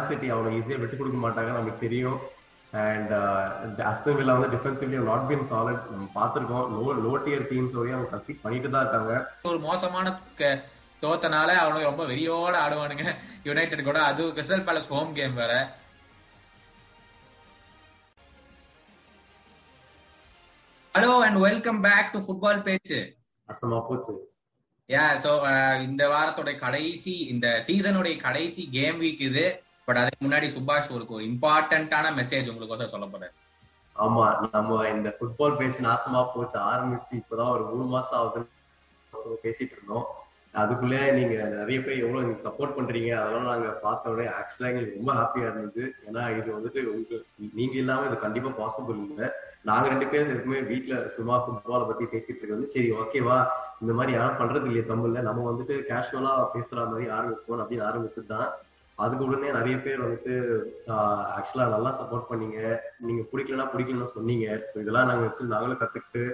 City அவ்வளோ ஈஸியாக விட்டு கொடுக்க மாட்டாங்க நமக்கு தெரியும். அண்ட் அஸ்தன் வில்லா வந்து டிஃபென்சிவ்லி நாட் பின் சாலிட் நம்ம பார்த்துருக்கோம். லோ லோ டியர் டீம்ஸோடய அவங்க கன்சிட் பண்ணிட்டு தான் இருக்காங்க. ஒரு மோசமான தோத்தனால அவனுக்கு ரொம்ப வெறியோட ஆடுவானுங்க. யுனைடெட் கூட. அது கிறிஸ்டல் பேலஸ் ஹோம் கேம் வேற. Hello and welcome back to football பேச்சு. அசமா போச்சு. யா சோ இந்த வாரத்தோட கடைசி இந்த சீசனுடைய கடைசி கேம் வீக் இது. பட் அதுக்கு முன்னாடி சுபாஷ் உங்களுக்கு ஒரு இம்பார்ட்டன்டான மெசேஜ் உங்களுக்கு சொல்ல போறேன் ஆமா நம்ம இந்த ஃபுட்பால் பேசி நாசமா போச்சு ஆரம்பிச்சு இப்பதான் ஒரு மூணு மாசம் ஆகுதுன்னு பேசிட்டு இருந்தோம். அதுக்குள்ளே நீங்க நிறைய பேர் எவ்வளவு நீங்க சப்போர்ட் பண்றீங்க அதெல்லாம் நாங்க பார்த்த உடனே ஆக்சுவலா எங்களுக்கு ரொம்ப ஹாப்பியா இருந்தது. ஏன்னா இது வந்துட்டு உங்க நீங்க இல்லாம இது கண்டிப்பா பாசிபிள் இல்லை. நாங்க ரெண்டு பேரும் இருக்குமே வீட்டுல சும்மா ஃபுட்பாலை பத்தி பேசிட்டு இருக்கிறது சரி ஓகேவா இந்த மாதிரி யாரும் பண்றது இல்லையா தமிழ்ல நம்ம வந்துட்டு கேஷுவலா பேசுற மாதிரி ஆரம்பிப்போம் அப்படின்னு ஆரம்பிச்சது தான் அதுக்கு உடனே நிறைய பேர் வந்துட்டு ஆக்சுவலா நல்லா சப்போர்ட் பண்ணீங்க. நீங்க பிடிக்கலன்னா பிடிக்கலன்னு சொன்னீங்க. ஸோ இதெல்லாம் நாங்க வச்சு நாங்களும் கத்துக்கிட்டு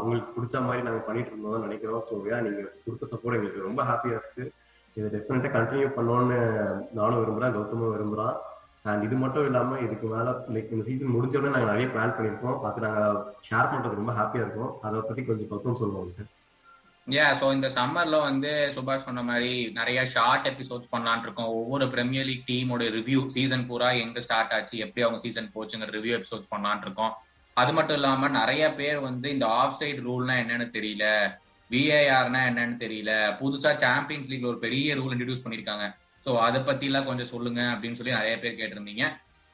உங்களுக்கு பிடிச்ச மாதிரி நாங்க பண்ணிட்டு இருந்தோம் நினைக்கிறோம். ஸோ ஏன் நீங்க கொடுத்த சப்போர்ட் எங்களுக்கு ரொம்ப ஹாப்பியா இருக்கு. இதை டெஃபினட்டா கண்டினியூ பண்ணோன்னு நானும் விரும்புறேன் கௌதமும் விரும்புறான். அண்ட் இது மட்டும் இல்லாம இதுக்கு மேல லைக் இந்த சீசன் முடிஞ்ச உடனே நாங்க நிறைய பிளான் பண்ணியிருக்கோம். அது நாங்க ஷேர் பண்றது ரொம்ப ஹாப்பியா இருக்கும். அதை பத்தி கொஞ்சம் கௌதம் சொல்லுவோம் யா ஸோ இந்த சம்மர்ல வந்து சுபாஷ் சொன்ன மாதிரி நிறைய ஷார்ட் எபிசோட்ஸ் பண்ணலான் இருக்கோம். ஒவ்வொரு பிரீமியர் லீக் டீமோட ரிவ்யூ சீசன் பூரா எங்க ஸ்டார்ட் ஆச்சு எப்படி அவங்க சீசன் போச்சுங்கிற ரிவ்யூ எபிசோட்ஸ் பண்ணலான் இருக்கோம். அது மட்டும் இல்லாம நிறைய பேர் வந்து இந்த ஆஃப் சைட் ரூல்னா என்னன்னு தெரியல விஏஆர்னா என்னன்னு தெரியல புதுசா சாம்பியன்ஸ் லீக்ல ஒரு பெரிய ரூல் இன்ட்ரடியூஸ் பண்ணிருக்காங்க. ஸோ அதை பத்தி எல்லாம் கொஞ்சம் சொல்லுங்க அப்படின்னு சொல்லி நிறைய பேர் கேட்டிருந்தீங்க.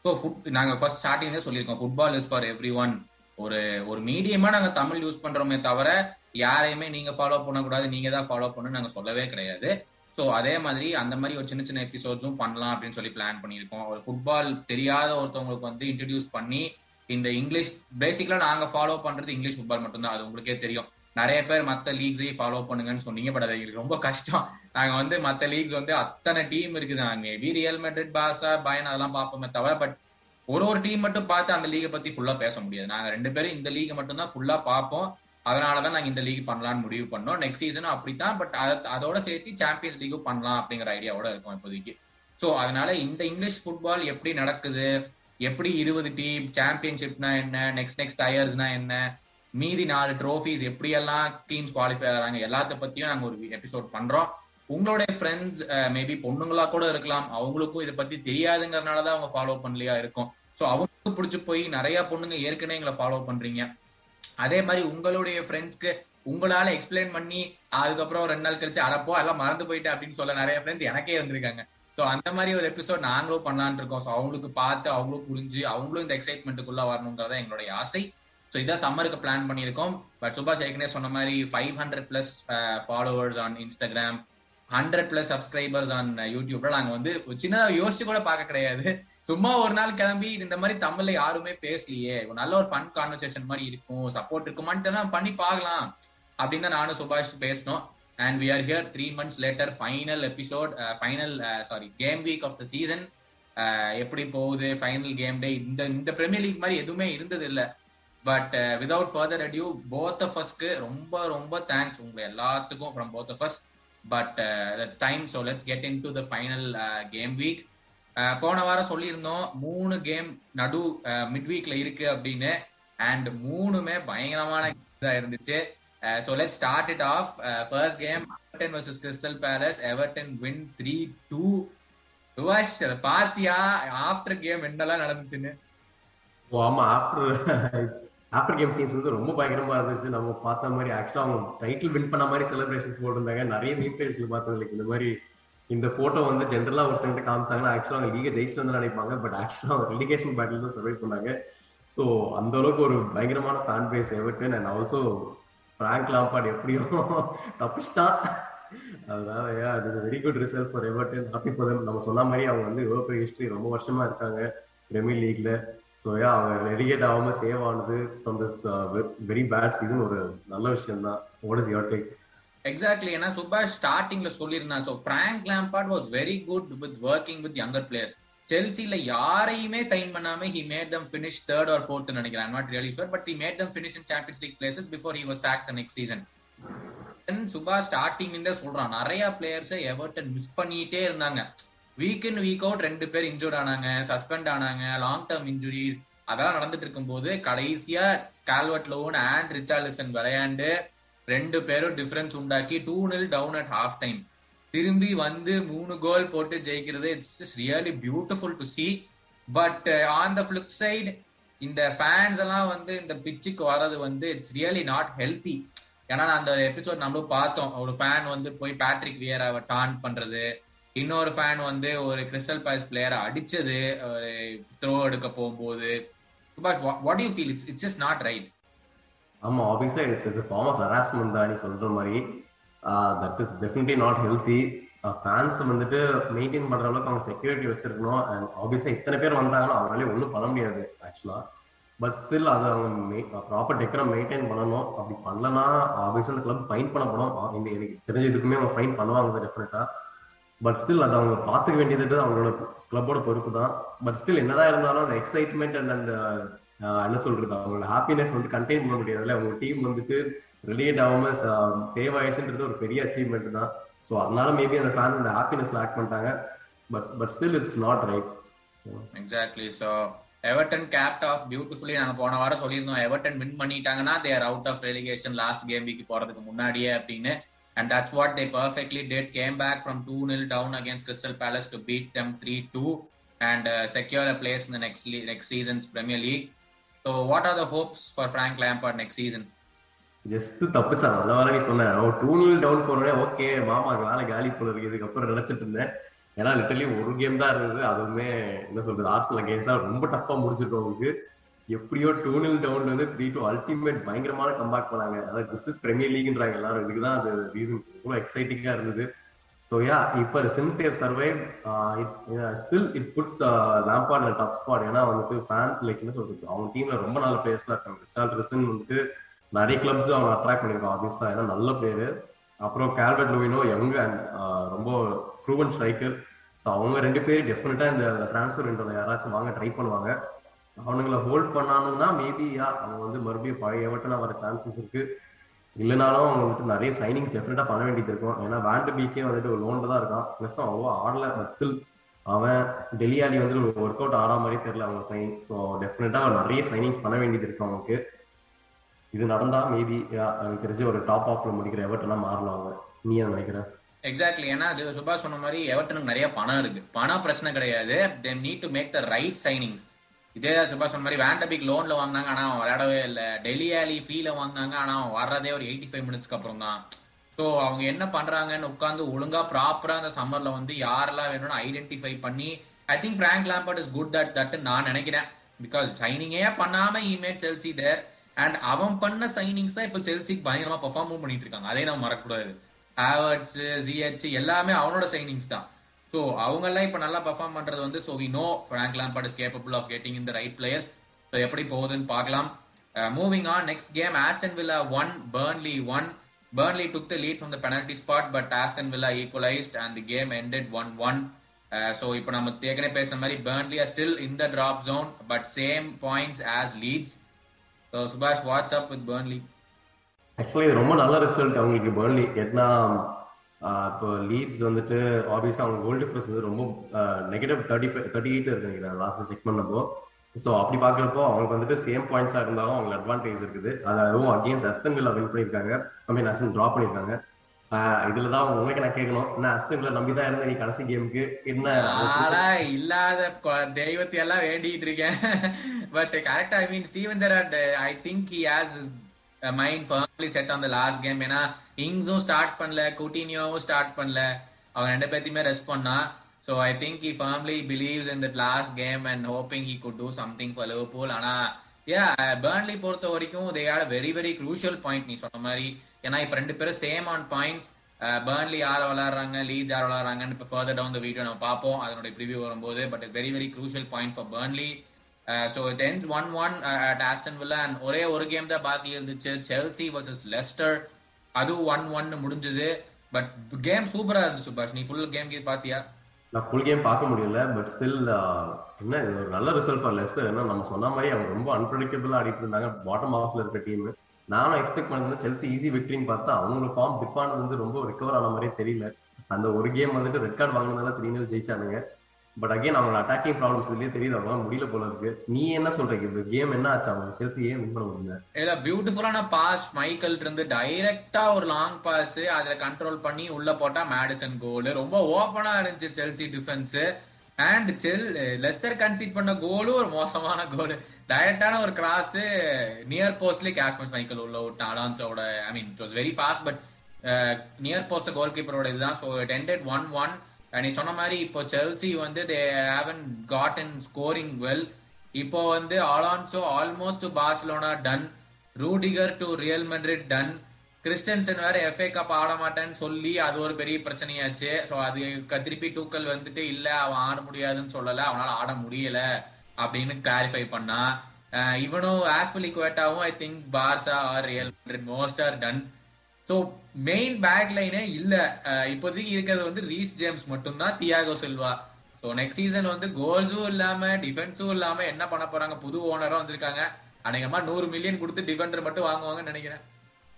ஸோ ஃபுட் நாங்க ஃபர்ஸ்ட் ஸ்டார்டிங்ல சொல்லியிருக்கோம் football is for everyone ஒரு ஒரு மீடியமா நாங்க தமிழ் யூஸ் பண்றோமே தவிர யாரையுமே நீங்க ஃபாலோ பண்ணக்கூடாது நீங்க தான் ஃபாலோ பண்ணு நாங்க சொல்லவே கிடையாது. ஸோ அதே மாதிரி அந்த மாதிரி ஒரு சின்ன சின்ன எபிசோட்ஸும் பண்ணலாம் அப்படின்னு சொல்லி பிளான் பண்ணியிருக்கோம். ஒரு ஃபுட்பால் தெரியாத ஒருத்தவங்களுக்கு வந்து இன்ட்ரடியூஸ் பண்ணி இந்த இங்கிலீஷ் பேசிக்கலா நாங்க ஃபாலோ பண்றது இங்கிலீஷ் ஃபுட்பால் மட்டும்தான். அது உங்களுக்கே தெரியும். நிறைய பேர் மற்ற லீக்ஸையும் ஃபாலோ பண்ணுங்கன்னு சொன்னீங்க பட் அது எங்களுக்கு ரொம்ப கஷ்டம். நாங்க வந்து மற்ற லீக்ஸ் வந்து அத்தனை டீம் இருக்குது. மேபி ரியல் மெட்ரிட் பாசா பயன் அதெல்லாம் பார்ப்போமே தவிர பட் ஒரு ஒரு டீம் மட்டும் பார்த்து அந்த லீகை பத்தி ஃபுல்லா பேச முடியாது. நாங்க ரெண்டு பேரும் இந்த லீகை மட்டும் தான் ஃபுல்லா அதனாலதான் நாங்க இந்த லீக் பண்ணலாம்னு முடிவு பண்ணோம். நெக்ஸ்ட் சீசனும் அப்படித்தான் பட் அதோட சேர்த்து சாம்பியன்ஸ் லீக்கும் பண்ணலாம் அப்படிங்கிற ஐடியாவோட இருக்கும் இப்போதைக்கு. ஸோ அதனால இந்த இங்கிலீஷ் ஃபுட்பால் எப்படி நடக்குது? எப்படி இருபது டீம் சாம்பியன்ஷிப்னா என்ன? நெக்ஸ்ட் நெக்ஸ்ட் டயர்ஸ்னா என்ன? மீதி நாலு ட்ரோஃபிஸ் எப்படியெல்லாம் டீம்ஸ் குவாலிஃபை ஆகிறாங்க? எல்லாத்த பத்தியும் நாங்க ஒரு எபிசோட் பண்றோம். உங்களுடைய ஃப்ரெண்ட்ஸ் மேபி பொண்ணுங்களா கூட இருக்கலாம். அவங்களுக்கும் இதை பத்தி தெரியாதுங்கிறதுனாலதான் அவங்க ஃபாலோ பண்ணலையா இருக்கும். ஸோ அவங்களுக்கு பிடிச்சி போய் நிறைய பொண்ணுங்க ஏற்கனவே எங்களை ஃபாலோ பண்றீங்க. அதே மாதிரி உங்களுடைய ஃப்ரெண்ட்ஸ்க்கு உங்களால எக்ஸ்பிளைன் பண்ணி அதுக்கப்புறம் ரெண்டு நாள் கழிச்சு அடப்போ எல்லாம் மறந்து போயிட்டு அப்படின்னு சொல்ல நிறைய ஃப்ரெண்ட்ஸ் எனக்கே வந்திருக்காங்க ஸோ அந்த மாதிரி ஒரு எபிசோட் நாங்களும் பண்ணலான் இருக்கோம். ஸோ அவங்களுக்கு பார்த்து அவங்களும் புரிஞ்சு அவங்களும் இந்த எக்ஸைட்மெண்ட்டுக்குள்ள வரணுங்கிறத எங்களுடைய ஆசை. ஸோ இதான் சம்மருக்கு பிளான் பண்ணியிருக்கோம். பட் சுபாஷ் ஏற்கனவே சொன்ன மாதிரி five hundred plus followers on Instagram hundred plus subscribers on யூடியூப்ல நாங்கள் வந்து சின்னதாக யோசிச்சு கூட பார்க்க கிடையாது. சும்மா ஒரு நாள் கிளம்பி இந்த மாதிரி தமிழ்ல யாருமே பேசலையே. நல்ல ஒரு ஃபன் கான்வர்சேஷன் மாதிரி இருக்கும். சப்போர்ட் இருக்குமான்ட்டு பண்ணி பார்க்கலாம் அப்படின்னு தான் நானும் சுபாஷ் பேசணும் and we are here three months later final episode final sorry game week of the season எப்படி போகுது ஃபைனல் கேம் டே இந்த இந்த பிரீமியர் லீக் மாதிரி எதுவுமே இருந்தது இல்லை. But without further adieu both of ஃபஸ்க்கு ரொம்ப ரொம்ப தேங்க்ஸ் உங்க எல்லாத்துக்கும் from both of first but that's time so let's get into the final game week போன வாரம் சொல்லியிருந்தோம் மூணு கேம் நடு மிட் வீக்ல இருக்கு அப்படின்னு. அண்ட் மூணுமே பயங்கரமான இதா இருந்துச்சு. So let start it off first game Everton versus Crystal Palace Everton win three two ருவாஷ் பாத்தியா ஆஃப்டர் கேம் என்னெல்லாம் நடந்துச்சுன்னு? ஓ ஆமா ஆஃப்டர் ஆஃப்டர் கேம் சீன்ஸ் வந்து ரொம்ப பயங்கரமா இருந்துச்சு. நம்ம பார்த்த மாதிரி ஆக்சுவலா அவங்க டைட்டில் வின் பண்ண மாதிரி செலிப்ரேஷன்ஸ் போட்டிருந்தாங்க. நிறைய மீட் பேஜ்ல பார்த்தது இந்த மாதிரி இந்த போட்டோ வந்து ஜென்ரலா ஒருத்தங்கிட்ட காமிச்சாங்கன்னா ஆக்சுவலா அவங்க லீக ஜெயிச்சு வந்து நினைப்பாங்க பட் ஆக்சுவலா அவங்க ரெலிகேஷன் பேட்டில் தான் சர்வை பண்ணாங்க. ஸோ அந்த அளவுக்கு ஒரு பயங்கரமான fan base Everton and also Frank Lampard எப்படியோ தப்பிச்சிட்டான். அதனால அது very good result for Everton happy for நம்ம சொன்ன மாதிரி அவங்க வந்து யூரோப்பிய ஹிஸ்டரி ஹிஸ்ட்ரி ரொம்ப வருஷமா இருக்காங்க பிரீமியர் லீக்ல ஸோ ஏன் அவங்க ரெடிகேட் ஆகாம சேவ் ஆனது from this very bad season ஒரு நல்ல விஷயம் தான் what is your take exactly ஏன்னா சுபாஷ் ஸ்டார்டிங்ல சொல்லியிருந்தான். So Frank Lampard was very good with working with younger players செல்சில யாரையுமே சைன் பண்ணாம he made them finish third or fourth நினைக்கிறேன். Not really sure but he made them finish in Champions League places before he was sacked the next season Subash starting இருந்தே சொல்றான் நிறைய பிளேயர்ஸை Everton miss பண்ணிட்டே இருந்தாங்க. Week இன் week out ரெண்டு பேர் injured ஆனாங்க suspend ஆனாங்க லாங் டேர்ம் இன்ஜுரிஸ் அதெல்லாம் நடந்துட்டு இருக்கும்போது கடைசியா கால்வர்ட் லோன் அண்ட் ரிச்சார்லிசன் விளையாண்டு ரெண்டு பேரும் டிஃபரன்ஸ் உண்டாக்கி two nil down at half time திரும்பி வந்து மூணு கோல் போட்டு ஜெயிக்கிறது. It's really beautiful to see but on the flip side இந்த ஃபேன்ஸ் எல்லாம் வந்து இந்த பிச்சுக்கு வர்றது வந்து இட்ஸ் ரியலி நாட் ஹெல்த்தி ஏன்னா அந்த எபிசோட் நம்மளும் பார்த்தோம். ஒரு ஃபேன் வந்து போய் பேட்ரிக் வியராவை டான் பண்றது. இன்னொரு ஃபேன் வந்து ஒரு கிறிஸ்டல் பாய்ஸ் பிளேயரை அடிச்சது. த்ரோ எடுக்க போகும்போது. But what you feel it's it's is not right ஆமா ஆப்வியஸா it's it's form of harassment தான் நீ சொல்ற மாதிரி. That is definitely not healthy fans வந்துட்டு மெயின்டைன் பண்ற அளவுக்கு அவங்க செக்யூரிட்டி வச்சிருக்கணும். அண்ட் ஆப்வியஸா இத்தனை பேர் வந்தாங்கன்னா அவங்களாலே ஒன்றும் பண்ண முடியாது ஆக்சுவலா பட் ஸ்டில் அதை அவங்க ப்ராப்பர் டெக்கரம் மெயின்டைன் பண்ணணும். அப்படி பண்ணலன்னா ஆப்வியஸா அந்த கிளப் ஃபைன் பண்ணப்படும் இந்த எனக்கு தெரிஞ்ச இதுக்குமே அவங்க ஃபைன் பண்ணுவாங்க டெஃபினட்டா பட் ஸ்டில் அதை அவங்க பார்த்துக்க வேண்டியது அவங்களோட கிளப்போட பொறுப்பு தான். பட் ஸ்டில் என்னதான் இருந்தாலும் அந்த எக்ஸைட்மெண்ட் அண்ட் அந்த என்ன சொல்றது? அவங்களோட ஹாப்பினஸ் வந்து கண்டெயின் பண்ண முடியாதுல்ல. அவங்க டீம் வந்துட்டு ரிலேட் ஆகாம சேவ் ஆயிடுச்சுன்றது ஒரு பெரிய அச்சீவ்மெண்ட் தான். ஸோ அதனால மேபி அந்த ஃபேன் அந்த ஹாப்பினஸ் ஆக்ட் பண்ணிட்டாங்க. But but still it's not right exactly so Everton capped off beautifully நாங்க போன வாரம் சொல்லியிருந்தோம் எவர்டன் வின் பண்ணிட்டாங்கன்னா there out of relegation last game week போறதுக்கு முன்னாடியே அப்படின்னு. And that's what they perfectly did came back from two nil down against Crystal Palace to beat them three two and secure place இந்த next next seasons Premier League so what are the hopes for Frank Lampard next season just தப்பிச்சான். நல்ல வேலை நீ சொன்னேன் அவன் two nil down போறோடனே okay மாமா வேலை காலி போல இருக்கு. இதுக்கப்புறம் நினைச்சிட்டு இருந்தேன். ஏன்னா லிட்டர்லி ஒரு கேம் தான் இருந்தது. அதுவுமே என்ன சொல்றது ஆர்சனல் கேம்ஸ் தான் ரொம்ப டஃபா முடிச்சிருக்கோம் அவங்களுக்கு எப்படியோ டூ நில் டவுன்ல இருந்து த்ரீ டூ அல்டிமேட் பயங்கரமான கம்பேக் பண்ணாங்க அதாவது திஸ் இஸ் பிரீமியர் லீக்ன்றாங்க எல்லாரும். இதுக்கு தான் அது ரீசன் ரொம்ப எக்ஸைட்டிங்கா இருந்தது. ஸோ யா இப்போ since they survive still it puts Lampard tough spot ஏன்னா வந்துட்டு ஃபேன் லைக் என்ன சொல்றது? அவங்க டீம்ல ரொம்ப நல்ல பிளேயர்ஸ் தான் இருக்காங்க. ரிச்சார்ட் ரிசன் வந்துட்டு நிறைய கிளப்ஸ் அவங்க அட்ராக்ட் பண்ணிருக்காங்க ஆப்வியஸா ஏன்னா நல்ல பிளேயரு அப்புறம் கால்வெட் லூவினோ யங் அண்ட் ரொம்ப ப்ரூவன் ஸ்ட்ரைக்கர் ஸோ அவங்க ரெண்டு பேரும் டெஃபினட்டா இந்த டிரான்ஸ்ஃபர் விண்டோல யாராச்சும் வாங்க ட்ரை பண்ணுவாங்க. அவனுங்களை ஹோல்ட் பண்ணானுன்னா மேபி யா அவங்க வந்து மறுபடியும் பழைய எவட்டனா வர சான்சஸ் இருக்கு. இல்லைனாலும் அவங்க வந்துட்டு நிறைய சைனிங்ஸ் டெஃபினட்டா பண்ண வேண்டியது இருக்கும். ஏன்னா வேண்ட பீக்கே வந்துட்டு ஒரு லோன்ல தான் இருக்கான். ப்ளஸ் அவ்வளோ ஆடல. பட் ஸ்டில் அவன் டெல்லியாலி வந்து ஒரு ஒர்க் அவுட் ஆடா மாதிரி தெரியல அவங்க சைன் ஸோ டெஃபினட்டா நிறைய சைனிங்ஸ் பண்ண வேண்டியது இருக்கும் அவங்களுக்கு இது நடந்தா மேபி எனக்கு தெரிஞ்ச ஒரு டாப் ஆஃப்ல முடிக்கிற எவர்ட்டெல்லாம் மாறலாம் அவங்க. நீ என்ன நினைக்கிறேன் எக்ஸாக்ட்லி ஏன்னா அது சுபாஷ் சொன்ன மாதிரி எவர்டனுக்கு நிறைய பணம் இருக்கு. பணம் பிரச்சனை கிடையாது. They need to make the right signings இதே சுபாஷ் சொன்ன மாதிரி வேண்டபிக் லோன்ல வாங்கினாங்க ஆனா அவன் விளையாடவே இல்லை. டெல்லி ஆலி ஃப்ரீல வாங்கினாங்க ஆனா அவன் வர்றதே ஒரு எயிட்டி ஃபைவ் மினிட்ஸ்க்கு அப்புறம் தான். ஸோ அவங்க என்ன பண்றாங்கன்னு உட்காந்து ஒழுங்கா ப்ராப்பரா அந்த சம்மர்ல வந்து யாரெல்லாம் வேணும்னு ஐடென்டிஃபை பண்ணி I think Frank Lampard is good at that நான் நினைக்கிறேன். பிகாஸ் சைனிங்கே பண்ணாம இமேட் செல்சி தேர் அண்ட் அவன் பண்ண சைனிங்ஸ் தான் இப்போ செல்சிக்கு பயங்கரமா பெர்ஃபார்மும் பண்ணிட்டு இருக்காங்க. அதே நம்ம மறக்கக்கூடாது. ஹாவர்ட்ஸ் ஜிஹெச் எல்லாமே அவனோட சைனிங்ஸ் தான். ஸோ அவங்க எல்லாம் இப்ப நல்லா பெர்ஃபார்ம் பண்றது வந்து so we know Frank Lampard is capable of getting in the right players so எப்படி போகுதுன்னு பார்க்கலாம். Moving on next game Aston Villa one Burnley one Burnley took the lead from the penalty spot but Aston Villa equalised and the game ended one one so இப்போ நம்ம ஏற்கனவே பேசின மாதிரி Burnley are still in the drop zone but same points as Leeds so Subash what's up with Burnley actually ரொம்ப நல்ல result அவங்களுக்கு Burnley ஏன்னா இப்போ லீட்ஸ் வந்துட்டு ஆப்வியஸாக அவங்க கோல் டிஃபரன்ஸ் வந்து ரொம்ப negative thirty five thirty eight இருக்கு நினைக்கிறேன் லாஸ்ட் செக் பண்ணப்போ. ஸோ அப்படி பார்க்குறப்போ அவங்களுக்கு வந்துட்டு சேம் பாயிண்ட்ஸாக இருந்தாலும் அவங்களுக்கு அட்வான்டேஜ் இருக்குது. அதுவும் அகேன்ஸ்ட் அஸ்தன் வில்லா வின் பண்ணியிருக்காங்க. ஐ மீன் அஸ்தன் ட்ரா பண்ணியிருக்காங்க. இதுல தான் உங்களுக்கு நான் கேட்கணும். என்ன அஸ்தங்களை நம்பிதான் நம்பி தான் இருந்த நீ கடைசி கேமுக்கு என்ன இல்லாத தெய்வத்தை எல்லாம் வேண்டிட்டு இருக்கேன். பட் கரெக்டா I mean Steven Gerrard I think he has mind firmly set on the last game ஏன்னா இங்ஸும் ஸ்டார்ட் பண்ணல கூட்டினியோவும் ஸ்டார்ட் பண்ணல. அவங்க ரெண்டு பேர்த்தையுமே ரெஸ்ட் பண்ணா. So I think he firmly believes in that last game and hoping he could do something for Liverpool ஆனா ஏ பேர்ன்லி பொறுத்த வரைக்கும் they are very very crucial point நீ சொன்ன மாதிரி. ஏன்னா இப்ப ரெண்டு பேரும் சேம் ஆன் பாயிண்ட்ஸ் பேர்ன்லி யார் விளாடுறாங்க லீட்ஸ் யார் விளாடுறாங்கன்னு இப்போ ஃபர்தர் டவுன் த வீடியோ நம்ம பார்ப்போம். அதனுடைய ப்ரிவியூ வரும்போது. But very very crucial point for Burnley so it ends one one at Aston Villa and ஒரே ஒரு கேம் தான் பாக்கி இருந்துச்சு. செல்சி வர்சஸ் லெஸ்டர் அதுவும் ஒன் ஒன் முடிஞ்சது. பட் கேம் சூப்பரா இருந்துச்சு சுபாஷ். நீ ஃபுல் கேம் கீழ் பாத்தியா? நான் ஃபுல் கேம் பார்க்க முடியல பட் ஸ்டில் uh, என்ன இது ஒரு நல்ல ரிசல்ட் ஃபார் லெஸ்டர் ஏன்னா நம்ம சொன்ன மாதிரி அவங்க ரொம்ப அன்பிரடிக்டபிளா ஆடிட்டு இருந்தாங்க. பாட்டம் ஆஃப்ல இருக்க டீம் நானும் எக்ஸ்பெக்ட் பண்ணது செல்சி ஈஸி விக்டரின்னு பார்த்தா அவங்களோட ஃபார்ம் டிப்பானது வந்து ரொம்ப ரிகவர் ஆன மாதிரியே தெரியல. அந்த ஒரு கேம் வந்துட்டு ரெட் கார்டு வாங்கினதால த்ரீ நில் ஜெயிச்சானுங்க. பட் அகைன் அவங்களோட அட்டாக்கிங் ப்ராப்ளம்ஸ் இதுலயே தெரியுது. அவங்க முடியல போல இருக்கு. நீ என்ன சொல்றீங்க இந்த கேம் என்ன ஆச்சு? அவங்க செல்சி ஏன் வின் பண்ண முடியல? இல்ல பியூட்டிஃபுல்லான பாஸ் மைக்கேல் இருந்து டைரக்டா ஒரு லாங் பாஸ் அதுல கண்ட்ரோல் பண்ணி உள்ள போட்டா மேடிசன் கோல் ரொம்ப ஓபனா இருந்துச்சு செல்சி டிஃபென்ஸ் அண்ட் செல் லெஸ்டர் கன்சீட் பண்ண கோலும் ஒரு மோசமான கோல் டைரக்டான ஒரு கிராஸ் நியர் போஸ்ட்லி கேஷ்மஸ் மைக்கேல் உள்ள விட்டான் அலான்சோட I mean it was very fast but near post goal கீப்பரோட இதுதான். ஸோ டென்டெட் ஒன் ஒன் நீ சொன்ன மாதிரி இப்போ செல்சி வந்து they haven't got in scoring well இப்போ வந்து Alonso almost Barcelona done Rudiger to Real Madrid done Christensen வேற எஃப்ஏ கப் ஆட மாட்டேன்னு சொல்லி அது ஒரு பெரிய பிரச்சனையாச்சு. ஸோ அது திருப்பி டூக்கல் வந்துட்டு இல்ல அவன் ஆட முடியாதுன்னு சொல்லல. அவனால ஆட முடியல அப்படின்னு கிளாரிஃபை பண்ணா. இவனும் ஆஸ்பலி குவேட்டாவும் I think Barca or Real Madrid most are done so main back லைனே இல்ல. இப்போதைக்கு இருக்கிறது வந்து ரீஸ் ஜேம்ஸ் மட்டும்தான் Thiago Silva so next season வந்து கோல்ஸும் இல்லாம டிஃபென்ஸும் இல்லாம என்ன பண்ண போறாங்க? புது ஓனரும் வந்திருக்காங்க. அநேகமா நூறு மில்லியன் கொடுத்து டிஃபெண்டர் மட்டும் வாங்குவாங்கன்னு நினைக்கிறேன்.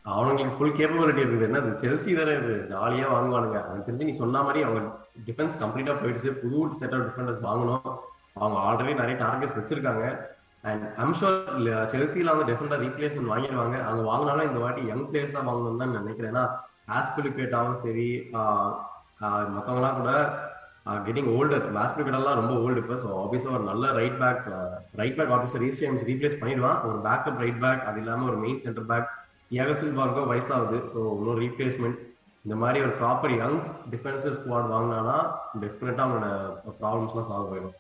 அவனுங்களுக்கு ஃபுல் கேப்பபிலிட்டி இருக்குது. என்ன செல்சி தானே இது? ஜாலியா வாங்குவானுங்க. எனக்கு தெரிஞ்சு நீ சொன்ன மாதிரி அவங்க டிஃபென்ஸ் கம்ப்ளீட்டா போயிடுச்சு. புது செட் ஆஃப் டிஃபெண்டர்ஸ் வாங்கணும். அவங்க ஆல்ரெடி நிறைய டார்கெட்ஸ் வச்சிருக்காங்க. அண்ட் ஐம் ஷோர் செல்சியில் வந்து டெஃபெண்டா ரீப்ளேஸ்மெண்ட் வாங்கிடுவாங்க அவங்க வாங்கினாலும் இந்த வாட்டி யங் பிளேயர்ஸா வாங்கணும்னு தான் நினைக்கிறேன். ஏன்னா ஆஸ்பிலிகேட்டாவும் சரி uh, uh, மற்றவங்களாம் கூட கெட்டிங் ஓல்டர் ஆஸ்பிலிகேட்டெல்லாம் ரொம்ப ஓல்டு இப்போ. ஸோ ஆஃபீஸாக ஒரு நல்ல ரைட் பேக் ரைட் பேக் ஆஃபீஸர் ரீஸ்டேம்ஸ் ரீப்ளேஸ் பண்ணிடுவான். ஒரு பேக்கப் ரைட் பேக் அது இல்லாமல் ஒரு மெயின் சென்டர் பேக் ஏகசில் பார்க்கோ வயசாகுது. ஸோ இன்னொரு ரீப்ளேஸ்மெண்ட் இந்த மாதிரி ஒரு ப்ராப்பர் யங் டிஃபென்சிவ் ஸ்குவாட் வாங்கினானா டெஃபினட்டாக அவனோட ப்ராப்ளம்ஸ்லாம் சால்வ் ஆயிடும்.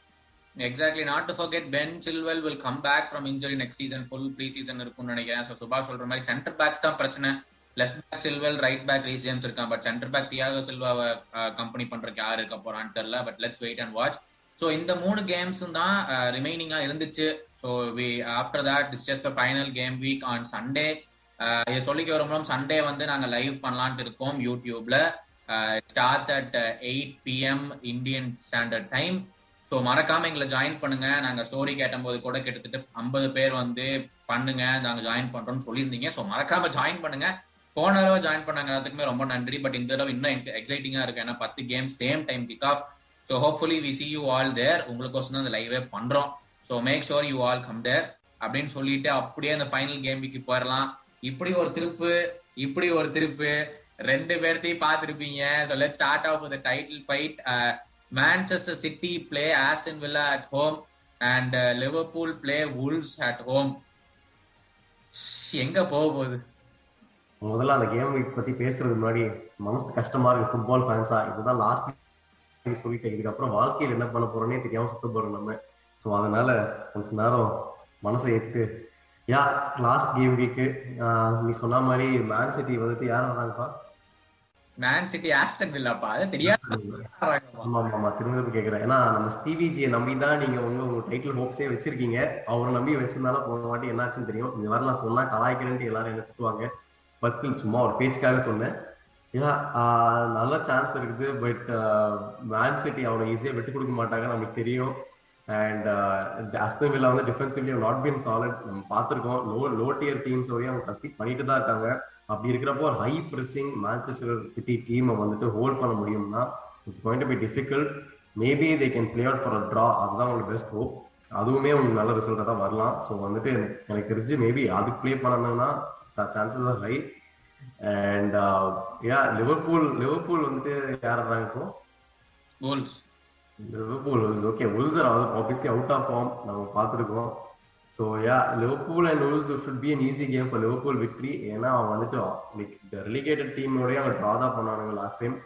Exactly not to forget Ben Chilwell will come back from injury next season full pre season இருக்கும்னு நினைக்கிறேன். ஸோ சுபாஷ் சொல்ற மாதிரி சென்டர் பேக்ஸ் தான் பிரச்சனை. Left back Chilwell right back Reece James இருக்கான். பட் சென்டர் பேக் தியாகோ சில்வாவை கம்பெனி பண்றதுக்கு யார் இருக்க போறான்னு தெரியல. But let's wait and watch so இந்த மூணு கேம்ஸும் தான் ரிமைனிங்கா இருந்துச்சு. So we after that it's just final game week on Sunday இதை சொல்லிக்க வரும்போது சண்டே வந்து நாங்கள் லைவ் பண்ணலான்ட்டு இருக்கோம் யூடியூப்ல starts at eight PM Indian standard time so மறக்காம எங்களை ஜாயின் பண்ணுங்க. நாங்கள் ஸ்டோரி கேட்டபோது கூட கிட்டத்தட்ட ஐம்பது பேர் வந்து பண்ணுங்க. நாங்கள் ஜாயின் பண்றோம்னு சொல்லியிருந்தீங்க. ஸோ மறக்காம ஜாயின் பண்ணுங்க. போன தடவை ஜாயின் பண்ணாங்க. எல்லாத்துக்குமே ரொம்ப நன்றி. பட் இந்த தடவை இன்னும் எக்ஸைட்டிங்கா இருக்கு. ஏன்னா பத்து game same time kick off so hopefully we see you all there உங்களுக்கோசம் தான் அந்த லைவே பண்றோம். So make sure you all come there அப்படின்னு சொல்லிட்டு அப்படியே அந்த ஃபைனல் கேம் வீக்கு போயிடலாம் இப்படி ஒரு திருப்பு இப்படி ஒரு திருப்பு. ரெண்டு பேர்த்தையும் பார்த்துருப்பீங்க. So let start off the title fight Manchester City play Aston Villa at home and Liverpool play Wolves at home எங்க போக போகுது? முதல்ல அந்த கேம் வீக் பத்தி பேசுறதுக்கு முன்னாடி மனசு கஷ்டமா இருக்கு ஃபுட்பால் ஃபேன்ஸா இதுதான் லாஸ்ட் சொல்லிட்டேன். இதுக்கப்புறம் வாழ்க்கையில் என்ன பண்ண போறோன்னே தெரியாம சுத்த போறோம் நம்ம. ஸோ அதனால கொஞ்ச நேரம் மனசை ஏத்து யா லாஸ்ட் கேம் வீக்கு நீ சொன்ன மாதிரி மேன் சிட்டி வந்துட்டு யார் வராங்கப்பா மேன் சிட்டி ஆஸ்டன் வில்லாப்பா அது தெரியாது ஆமா ஆமா ஆமா. திரும்ப கேக்குறேன். ஏன்னா நம்ம ஸ்டிவிஜியை நம்பி தான் நீங்க உங்க டைட்டில் ஹோப்ஸே வச்சிருக்கீங்க. அவரை நம்பி வச்சிருந்தாலும் போன வாட்டி என்னாச்சுன்னு தெரியும். இந்த மாதிரி நான் சொன்னா கலாய்க்கிறேன்ட்டு எல்லாரும் என்ன திட்டுவாங்க. பட் ஸ்டில் சும்மா ஒரு பேச்சுக்காக சொன்னேன். ஏன்னா நல்ல சான்ஸ் இருக்குது. பட் மேன் சிட்டி அவனை ஈஸியாக விட்டு கொடுக்க மாட்டாங்க நமக்கு தெரியும். அண்ட் அஸ்தன் வில்லா வந்து டிஃபென்சிவ்லி நாட் பீன் சாலிட் நம்ம பார்த்துருக்கோம். லோ லோ டியர் டீம்ஸோடய அவங்க கன்சீட் பண்ணிட்டு தான் இருக்காங்க. அப்படி இருக்கிறப்போ ஒரு ஹை ப்ரெஸ்ஸிங் மேன்செஸ்டர் சிட்டி டீமை வந்துட்டு ஹோல்ட் பண்ண முடியும்னா it's point be difficult maybe they can play out for a draw அதுதான் உங்களுக்கு பெஸ்ட் ஹோப் அதுவுமே உங்களுக்கு நல்ல ரிசல்ட்டாக தான் வரலாம். ஸோ வந்துட்டு எனக்கு எனக்கு தெரிஞ்சு மேபி அதுக்கு ப்ளே பண்ணணும்னா chances are high and yeah Liverpool Liverpool வந்துட்டு யார் goals Liverpool okay Wolves are obviously out of form நம்ம பார்த்துருக்கோம். So yeah Liverpool and Wolves should be an easy game for Liverpool victory ஏன்னா அவன் வந்துட்டு like இந்த relegated டீமோடய அவங்க draw தான் பண்ணானுங்க லாஸ்ட் டைம்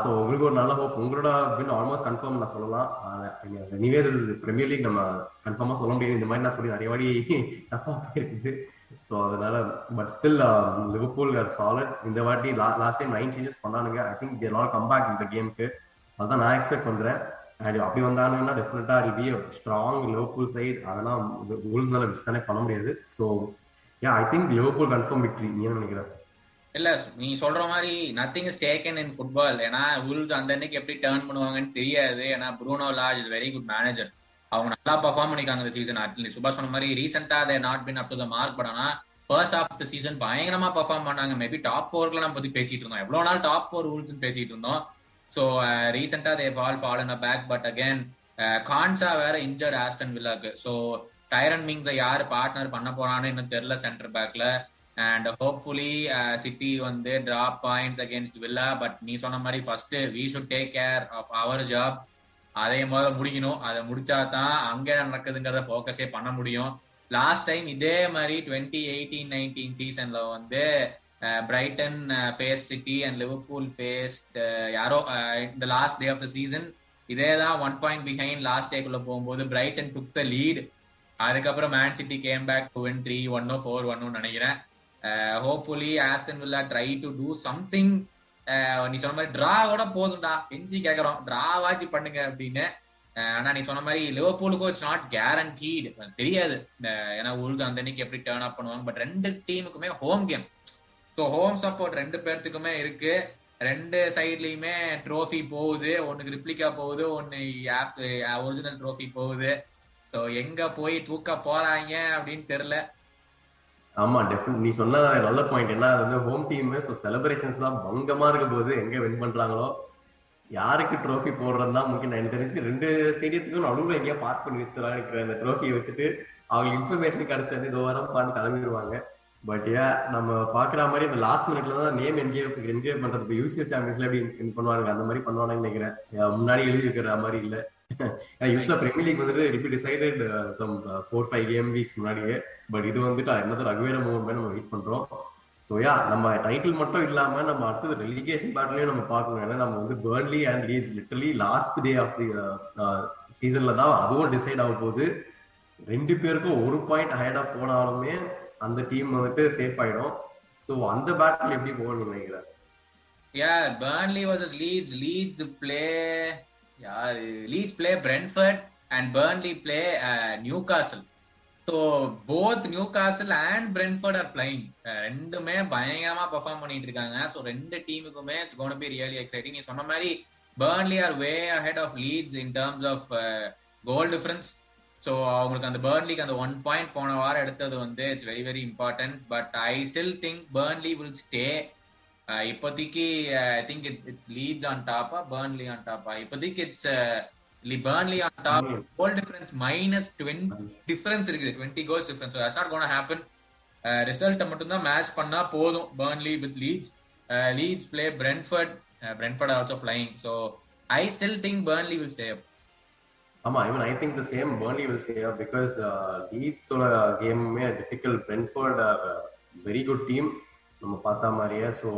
ஸோ uh, உங்களுக்கு ஒரு நல்ல ஹோப் உங்களோட வின் ஆல்மோஸ்ட் கன்ஃபார்ம் நான் சொல்லலாம். Anyway this is Premier League நம்ம கன்ஃபார்மாக சொல்ல முடியாது. இந்த மாதிரி நான் சொல்லி நிறைய வாடி தப்பாக போயிருக்குது. ஸோ அதனால but still Liverpool are solid இந்த வாட்டி last time nine changes பண்ணானுங்க. I think they're all come back இந்த கேமுக்கு அதான் நான் எக்ஸ்பெக்ட் பண்ணுறேன் அண்ட் அப்படி வந்தாங்கன்னா டெஃபினட்டா it be strong Liverpool side அதெல்லாம் ரூல்ஸ்னால மிஸ் தானே பண்ண முடியாது. So yeah I think Liverpool confirm victory நீ என்ன நினைக்கிற? இல்ல நீ சொல்ற மாதிரி nothing is taken in football ஏன்னா ரூல்ஸ் அந்த அன்னைக்கு எப்படி டேர்ன் பண்ணுவாங்கன்னு தெரியாது. ஏன்னா Bruno Lage is very good manager அவங்க நல்லா பர்ஃபார்ம் பண்ணிருக்காங்க இந்த சீசன் அட்லீஸ்ட் சுபாஷ் சொன்ன மாதிரி ரீசெண்டா they not been up to the mark but ஆனா ஃபர்ஸ்ட் ஆஃப் த சீசன் பயங்கரமா பர்ஃபார்ம் பண்ணாங்க. மேபி டாப் ஃபோர்க்குலாம் நம்ம பத்தி பேசிட்டு இருந்தோம். எவ்வளவு நாள் டாப் ஃபோர் ரூல்ஸ் பேசிட்டு இருந்தோம். ஸோ ரீசெண்டாக they fall fall a back but again Konsa வேற இன்ஜர்ட் ஆஸ்டன் வில்லாக்கு ஸோ டைரன் மிங்ஸை யார் பார்ட்னர் பண்ண போறான்னு இன்னும் தெரியல சென்டர் பேக்ல அண்ட் ஹோப்ஃபுல்லி சிட்டி வந்து drop points against Villa but நீ சொன்ன மாதிரி first we should take care of our job அதே முதல்ல முடிக்கணும். அதை முடிச்சா தான் அங்கே நடக்குதுங்கிறத ஃபோக்கஸே பண்ண முடியும். லாஸ்ட் டைம் இதே மாதிரி டுவெண்ட்டி எயிட்டீன் நைன்டீன் சீசன்ல வந்து Brighton face City and Liverpool face யாரோ இந்த last day of the season இதே தான் ஒன் பாயிண்ட் பிஹைண்ட் லாஸ்ட் டேக்குள்ள போகும்போது பிரைட்டன் டுக் த லீட் அதுக்கப்புறம் Man City came back two and three ஒன்னோ ஃபோர் ஒன்னு நினைக்கிறேன். Hopefully Aston Villa try to do something நீ சொன்ன மாதிரி டிராவோட போதும்டா. எஞ்சி கேட்குறோம் டிராவாச்சு பண்ணுங்க அப்படின்னு. Uh, ஆனா நீ சொன்ன மாதிரி லிவர்பூலுக்கும் இட்ஸ் நாட் கேரண்டீடு தெரியாது. Uh, ஏன்னா உள்ஸ் அந்த அன்னைக்கு எப்படி டேர்ன் அப் பண்ணுவாங்க. பட் ரெண்டு டீமுக்குமே home game so home support ரெண்டு பேர்த்துக்குமே இருக்கு. ரெண்டு சைட்லயுமே ட்ரோஃபி போகுது. ஒன்னுக்கு ரிப்ளிகா போகுது ஒன்னு ஒரிஜினல் ட்ரோஃபி போகுது. ஸோ எங்க போய் தூக்க போறாங்க அப்படின்னு தெரியல. ஆமா டெஃபினட் நீ சொன்ன நல்ல பாயிண்ட் என்ன அது வந்து ஹோம் டீம் ஸோ செலிப்ரேஷன்ஸ் தான் பங்கமா இருக்க போது எங்க வின் பண்றாங்களோ? யாருக்கு ட்ரோஃபி போடுறது தான் முக்கியம். எனக்கு தெரிஞ்சு ரெண்டு ஸ்டேடியத்துக்கும் நடுவில் எங்கேயா பார்க் பண்ணி வச்சுலாம் இருக்கிற அந்த ட்ரோஃபியை வச்சுட்டு அவங்களுக்கு இன்ஃபர்மேஷன் கிடைச்சது இதோ வாரம் பாட்டு கிளம்பிடுவாங்க பட் ஏ நம்ம பாக்குற மாதிரி இந்த லாஸ்ட் மினிட்ல தான் நேம் என்கேவ் என்கேவ் பண்றது இப்போ யூசிஎல் சாம்பியன்ஸ்ல எப்படி பண்ணுவாங்க அந்த மாதிரி பண்ணுவாங்கன்னு நினைக்கிறேன். முன்னாடி எழுதி வைக்கிற மாதிரி இல்லை. யூஸ்வலா பிரீமியர் லீக் வந்துட்டு repeat decided some four five game weeks முன்னாடியே. பட் இது வந்துட்டு என்னது ரகுவேர மூவ்மெண்ட் நம்ம வெயிட் பண்றோம். ஸோ யா நம்ம டைட்டில் மட்டும் இல்லாம நம்ம அடுத்தது ரெலிகேஷன் பேட்டிலையும் நம்ம பார்க்கணும். ஏன்னா நம்ம வந்து Burnley and Leeds literally last day of the சீசன்ல தான் அதுவும் டிசைட் ஆக போகுது. ரெண்டு பேருக்கும் ஒரு பாயிண்ட் ஹைடா போனாலுமே அந்த டீம் வந்துட்டு சேஃப் ஆயிடும். ஸோ அந்த பேட்டில் எப்படி போகணும்னு நினைக்கிறேன் yeah Burnley versus Leeds Leeds play யார்? Leeds play Brentford and Burnley play Newcastle so both Newcastle and Brentford are flying ரெண்டுமே பயங்கரமா பெர்ஃபார்ம் பண்ணிட்டு இருக்காங்க. ஸோ ரெண்டு டீமுக்குமே it's gonna be really exciting நீ சொன்ன மாதிரி Burnley are way ahead of Leeds in terms of goal difference so அவங்களுக்கு அந்த பேர்ன்லிக்கு அந்த ஒன் பாயிண்ட் போன வாரம் எடுத்தது வந்து it's very very important but I still think Burnley will stay இப்போதைக்கு I think it it's Leeds on டாப்பா Burnley on டாப்பா இப்போதைக்கு it's Burnley on top goal difference minus twenty difference இருக்குது. Twenty goals difference so not gonna happen ரிசல்ட்டை மட்டும் தான் match பண்ணா போதும் Burnley with Leeds Leeds play Brentford Brentford also flying so I still think Burnley will stay up ஆமா even I think the same Burnley will stay because லீட்ஸோட கேமுமே difficult Brentford very good team நம்ம பார்த்த மாதிரியே so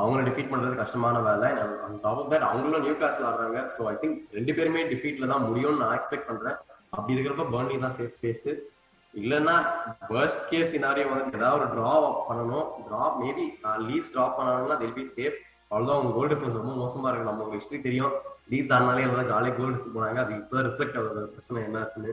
அவங்கள defeat பண்றது கஷ்டமான வேலை. அந்த top of that அவங்களும் நியூ காஸ்ல ஆடுறாங்க. ஸோ ஐ திங்க் ரெண்டு பேருமே டிஃபீட்ல தான் முடியும்னு நான் எக்ஸ்பெக்ட் பண்றேன். அப்படி இருக்கிறப்ப பர்ன்லி தான் சேஃப் பேஸ் இல்லைன்னா வேர்ஸ்ட் கேஸ் சினாரியோ வந்து ஏதாவது ஒரு ட்ரா பண்ணணும். ட்ரா மேபி லீட்ஸ் ட்ரா பண்ணாங்கன்னா தில் பி சேஃப் அவ்வளோதான் அவங்க கோல் டிஃபரன்ஸ் ரொம்ப மோசமா இருக்கு. நம்ம ஹிஸ்ட்ரி தெரியும். லீவ்ஸ் ஆனாலே எல்லாம் ஜாலியாக கோல் அடிச்சு போனாங்க. அது இப்போ ரிஃப்ளெக்ட் ஆகுது. பிரச்சனை என்னாச்சுன்னு.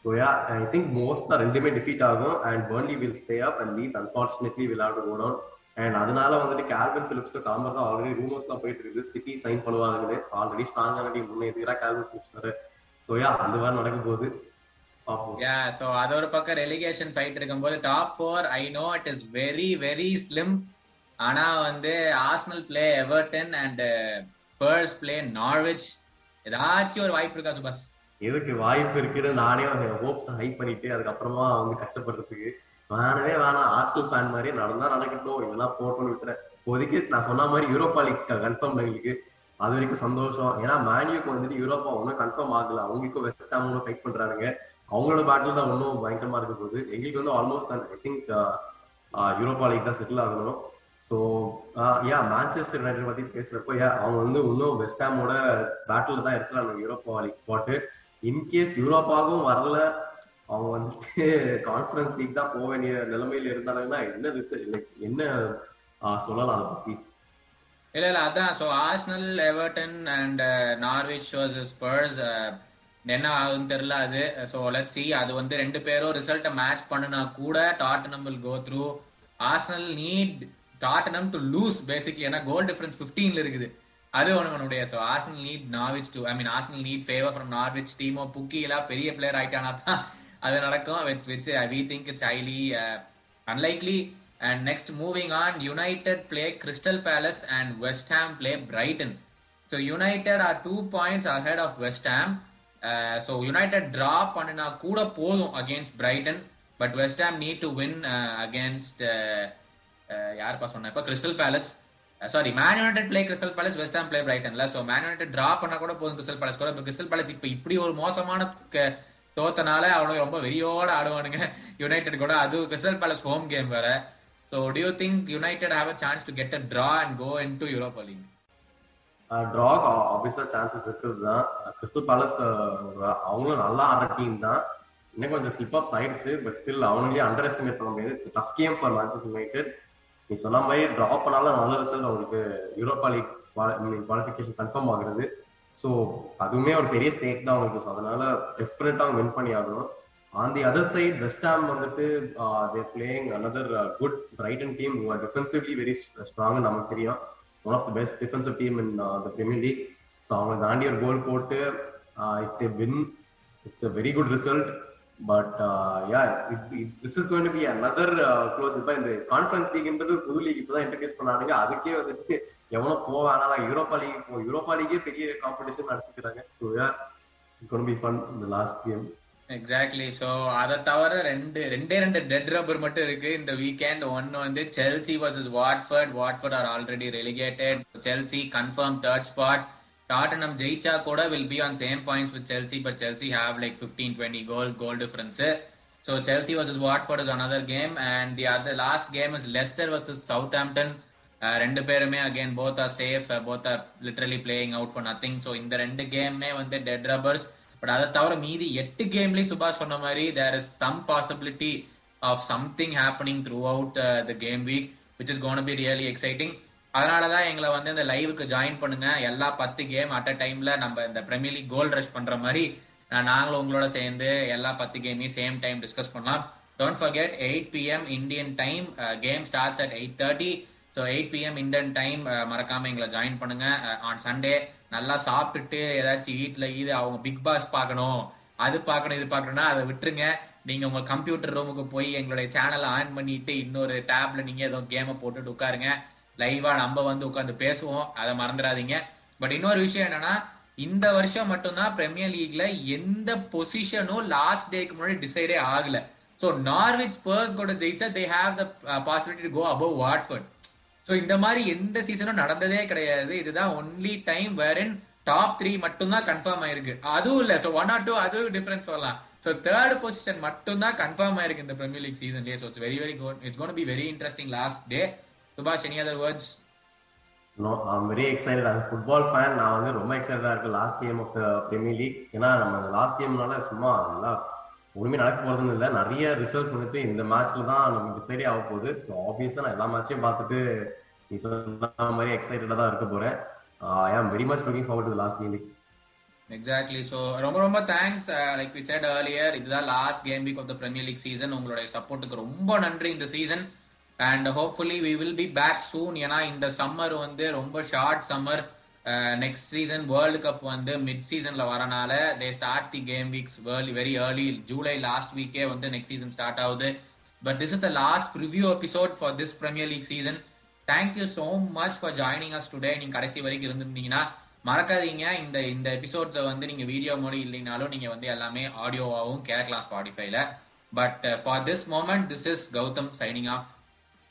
So yeah I think most தான் ரெண்டுமே டிஃபீட் ஆகும். And Burnley will stay up and Leeds unfortunately will have to go down and அதனால வந்துட்டு கேல்வின் பிலிப்ஸ் காமர் தான் ஆல்ரெடி ரூமர்ஸ் தான் போயிட்டு இருக்குது. சிட்டி சைன் பண்ணுவாங்கன்னு. ஆல்ரெடி ஸ்ட்ராங்கான டீம் முன்னே எதிராக கேல்வின் பிலிப்ஸ் வர. ஸோ யா அந்த மாதிரி நடக்க போகுது. சோ அது ஒரு பக்கம் ரெலிகேஷன் ஃபைட் இருக்கும்போது top four I know it is very very slim ஆனா வந்து Arsenal play Everton and Spurs play Norwich ஏதாச்சும் ஒரு வாய்ப்பு இருக்கா சுபாஷ்? எதுக்கு வாய்ப்பு இருக்குன்னு நானே ஹோப்ஸ் ஹைப் பண்ணிட்டு அதுக்கப்புறமா வந்து கஷ்டப்படுறதுக்கு. வேணவே வேணாம். ஆர்சனல் ஃபேன் மாதிரி நடந்தா நடக்கட்டும். இதெல்லாம் போட்டோம்னு விட்டுறேன். இப்போதைக்கு நான் சொன்ன மாதிரி யூரோப்பா லீக் கன்ஃபார்ம் எங்களுக்கு அது வரைக்கும் சந்தோஷம். ஏன்னா மேனியூக்கு வந்துட்டு யூரோப்பா ஒன்றும் கன்ஃபார்ம் ஆகல. அவங்களுக்கும் வெஸ்ட் ஹாமும் ஃபைட் பண்றாங்க அவங்களோட பேட்டில் தான் இன்னும் பயங்கரமா இருக்க போகுது. எங்களுக்கு வந்து almost I think Europa League தான் செட்டில் ஆகணும். ஸோ யா மேன்செஸ்டர் யுனைடட் பத்தி பேசுறப்போ யா அவங்க வந்து இன்னும் வெஸ்ட் ஹாமோட பேட்டில் தான் இருக்கிறாங்க Europa League spot in case யூரோப்பாவும் வரல அவங்க வந்துட்டு கான்ஃபரன்ஸ் லீக் தான் போக வேண்டிய நிலைமையில இருந்தாங்கன்னா என்ன ரிசல்ட் என்ன சொல்லலாம் அதை பற்றி இல்ல இல்ல அதான். So Arsenal Everton and Norwich versus Spurs என்ன ஆகுதுன்னு தெரியல அது. ஸோ லெட் சி அது வந்து ரெண்டு பேரும் ரிசல்ட்டை மேட்ச் பண்ணுனா கூட Tot will go through Arsenal need Tottenham to lose basic ஏன்னா கோல் டிஃபரன்ஸ் பிப்டீன்ல இருக்குது. அது ஒன்று உன்னுடைய so Arsenal need Norwich to I mean Arsenal need favour from Norwich Teemu Pukki எல்லாம் பெரிய பிளேயர் ஆயிட்டானா தான் அது நடக்கும். With with we think it's highly unlikely and next moving on United play Crystal Palace and West Ham play Brighton so United are two points ahead of West Ham so United draw பண்ணினா கூட போதும் against Brighton but West Ham need to win against யாருப்பா சொன்ன? இப்போ Crystal Palace sorry Man United play Crystal Palace West Ham play பிரைட்டன்ல so Man United draw பண்ணா கூட போதும் crystal palace கூட இப்போ கிறிஸ்டல் பேலஸ் இப்போ இப்படி ஒரு மோசமான தோத்தனால அவனுக்கு ரொம்ப வெறியோட ஆடுவானுங்க. யுனைடெட் கூட. அது கிறிஸ்டல் பேலஸ் ஹோம் கேம் வேற. So do you think United have a chance to get a draw and go into Europa League track ஆப்வியஸா சான்சஸ் இருக்குது தான் கிறிஸ்டல் பேலஸ் அவங்களும் நல்லா ஆடுற டீம் தான். இன்னும் கொஞ்சம் ஸ்லிப் அப்ஸ் ஆயிடுச்சு பட் ஸ்டில் அவங்களே அண்டர் எஸ்டிமேட் பண்ண முடியாது. It's tough game for Manchester United நீ சொன்ன மாதிரி ட்ராப் பண்ணாலும் நல்ல ரிசல்ட் அவங்களுக்கு யூரோப்பா லீக் குவாலிஃபிகேஷன் கன்ஃபார்ம் ஆகுறது. ஸோ அதுவுமே ஒரு பெரிய ஸ்டேட் தான் அவங்களுக்கு. ஸோ அதனால டெஃபினட்டா வின் பண்ணி ஆகணும். On the other side West Ham வந்துட்டு they're playing another good Brighton team defensively very strong நமக்கு தெரியும். One of the best defensive team in the Premier League so அவங்க தாண்டி ஒரு கோல் போட்டு if they win it's a very good result but yeah this is going to be another close இப்போ இந்த conference லீக்ன்றது புது league இப்போ தான் இன்ட்ரடியூஸ் பண்ணானுங்க. அதுக்கே வந்துட்டு எவ்வளோ போவானா யூரோப்பா லீக் இப்போ யூரோப்பா லீக்கே பெரிய competition நடத்திக்கிறாங்க. So yeah is gonna be fun இந்த லாஸ்ட் கேம் எக்ஸாக்ட்லி ஸோ அதை தவிர ரெண்டு ரெண்டே ரெண்டு டெட் ரப்பர் மட்டும் இருக்கு. இந்த வீக்கெண்ட் ஒன்னு வந்து Chelsea versus Watford Watford are already relegated Chelsea confirm third spot Tottenham ஜெயிச்சா கூட will be on same points with Chelsea but Chelsea have like fifteen twenty goal goal difference so Chelsea versus Watford is another game and the other last game is Leicester versus Southampton ரெண்டு பேருமே again both are safe both are literally playing out for nothing so இந்த ரெண்டு கேமுமே வந்து dead rubbers but அதை தவிர மீதி எட்டு கேம்லயும் சுபாஷ் சொன்ன மாதிரி there is some possibility of something happening throughout the game week which is gonna be really exciting அதனாலதான் எங்களை வந்து இந்த லைவுக்கு ஜாயின் பண்ணுங்க. எல்லா பத்து கேம் அட் அ டைம்ல நம்ம இந்த பிரீமியர் லீக் கோல் ரஷ் பண்ற மாதிரி நாங்களும் உங்களோட சேர்ந்து எல்லா பத்து கேமையும் சேம் டைம் டிஸ்கஸ் பண்ணலாம். Don't forget eight PM Indian time game starts at eight thirty so eight PM Indian time மறக்காம எங்களை ஜாயின் பண்ணுங்க. Uh, ஆன் சண்டே நல்லா சாப்பிட்டுட்டு ஏதாச்சும் வீட்டில் இது அவங்க பிக் பாஸ் பார்க்கணும். அது பார்க்கணும் இது பார்க்கணும்னா அதை விட்டுருங்க. நீங்க உங்க கம்ப்யூட்டர் ரூமுக்கு போய் எங்களுடைய சேனலை ஆன் பண்ணிட்டு இன்னொரு டேப்ல நீங்க ஏதோ கேமை போட்டுட்டு உட்காருங்க. லைவா நம்ம வந்து உட்காந்து பேசுவோம். அதை மறந்துடாதீங்க. பட் இன்னொரு விஷயம் என்னன்னா இந்த வருஷம் மட்டும்தான் பிரீமியர் லீக்ல எந்த பொசிஷனும் லாஸ்ட் டேக்கு முன்னாடி டிசைடே ஆகல. ஸோ நார்விச் ஸ்பர்ஸ் கூட ஜெயிச்சா they have the possibility go above Watford so இந்த மாதிரி எந்த சீசனும் நடந்ததே கிடையாது. இதுதான் only time wherein top three மட்டும்தான் கன்ஃபார்ம் ஆயிருக்கு. அதுவும் இல்லை. ஸோ ஒன் ஆர் டூ அதுவும் டிஃபரன்ஸ் சொல்லலாம். ஸோ தேர்ட் பொசிஷன் மட்டும் தான் கன்ஃபார்ம் ஆயிருக்கு இந்த Premier League சீசன்லேயே so it's very very good it's gonna be very interesting last day சுபாஷ் any other words no I'm very excited அது ஃபுட்பால் ஃபேன் நான் வந்து ரொம்ப எக்ஸைட்டடா இருக்கு last game of Premier League ஏன்னா நம்ம லாஸ்ட் கேம்னால சும்மா நல்லா ஒண்ணுமே நடக்க போறதுன்னு இல்லை. நிறைய ரிசல்ட்ஸ் வந்துட்டு இந்த மேட்ச்ல தான் நம்ம டிசைடே ஆக போகுது. ஸோ ஆப்வியஸா நான் எல்லா மேட்சையும் பார்த்துட்டு நீ சொன்ன மாதிரி எக்ஸைட்டடா தான் இருக்க போறேன். I am very much looking forward to last game exactly so ரொம்ப ரொம்ப thanks like we said earlier இதுதான் last game week of the Premier League season உங்களுடைய சப்போர்ட்டுக்கு ரொம்ப நன்றி இந்த season and hopefully we will be back soon ஏன்னா இந்த சம்மர் வந்து ரொம்ப short summer next season World Cup வந்து மிட் சீசன்ல வரனால they start the game weeks very very early July last வீக்கே வந்து நெக்ஸ்ட் சீசன் ஸ்டார்ட் ஆகுது. But this is the last preview episode for this Premier League season thank you so much for joining us today நீங்க கடைசி வரைக்கும் இருந்திருந்தீங்கன்னா மறக்காதீங்க. இந்த இந்த எபிசோட்ஸை வந்து நீங்க வீடியோ மொழி இல்லைனாலும் நீங்க வந்து எல்லாமே ஆடியோவாகவும் கேட்கலாம் ஸ்பாடிஃபைல but for this moment this is Gautham signing off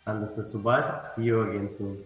And this is Subhash. See you again soon.